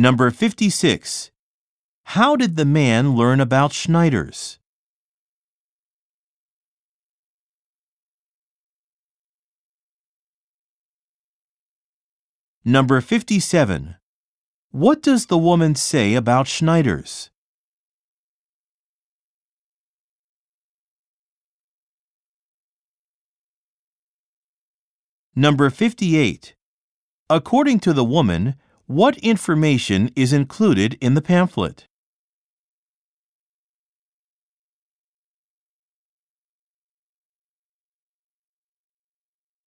Number 56. How did the man learn about Schneiders? Number 57. What does the woman say about Schneiders? Number 58. According to the woman, what information is included in the pamphlet?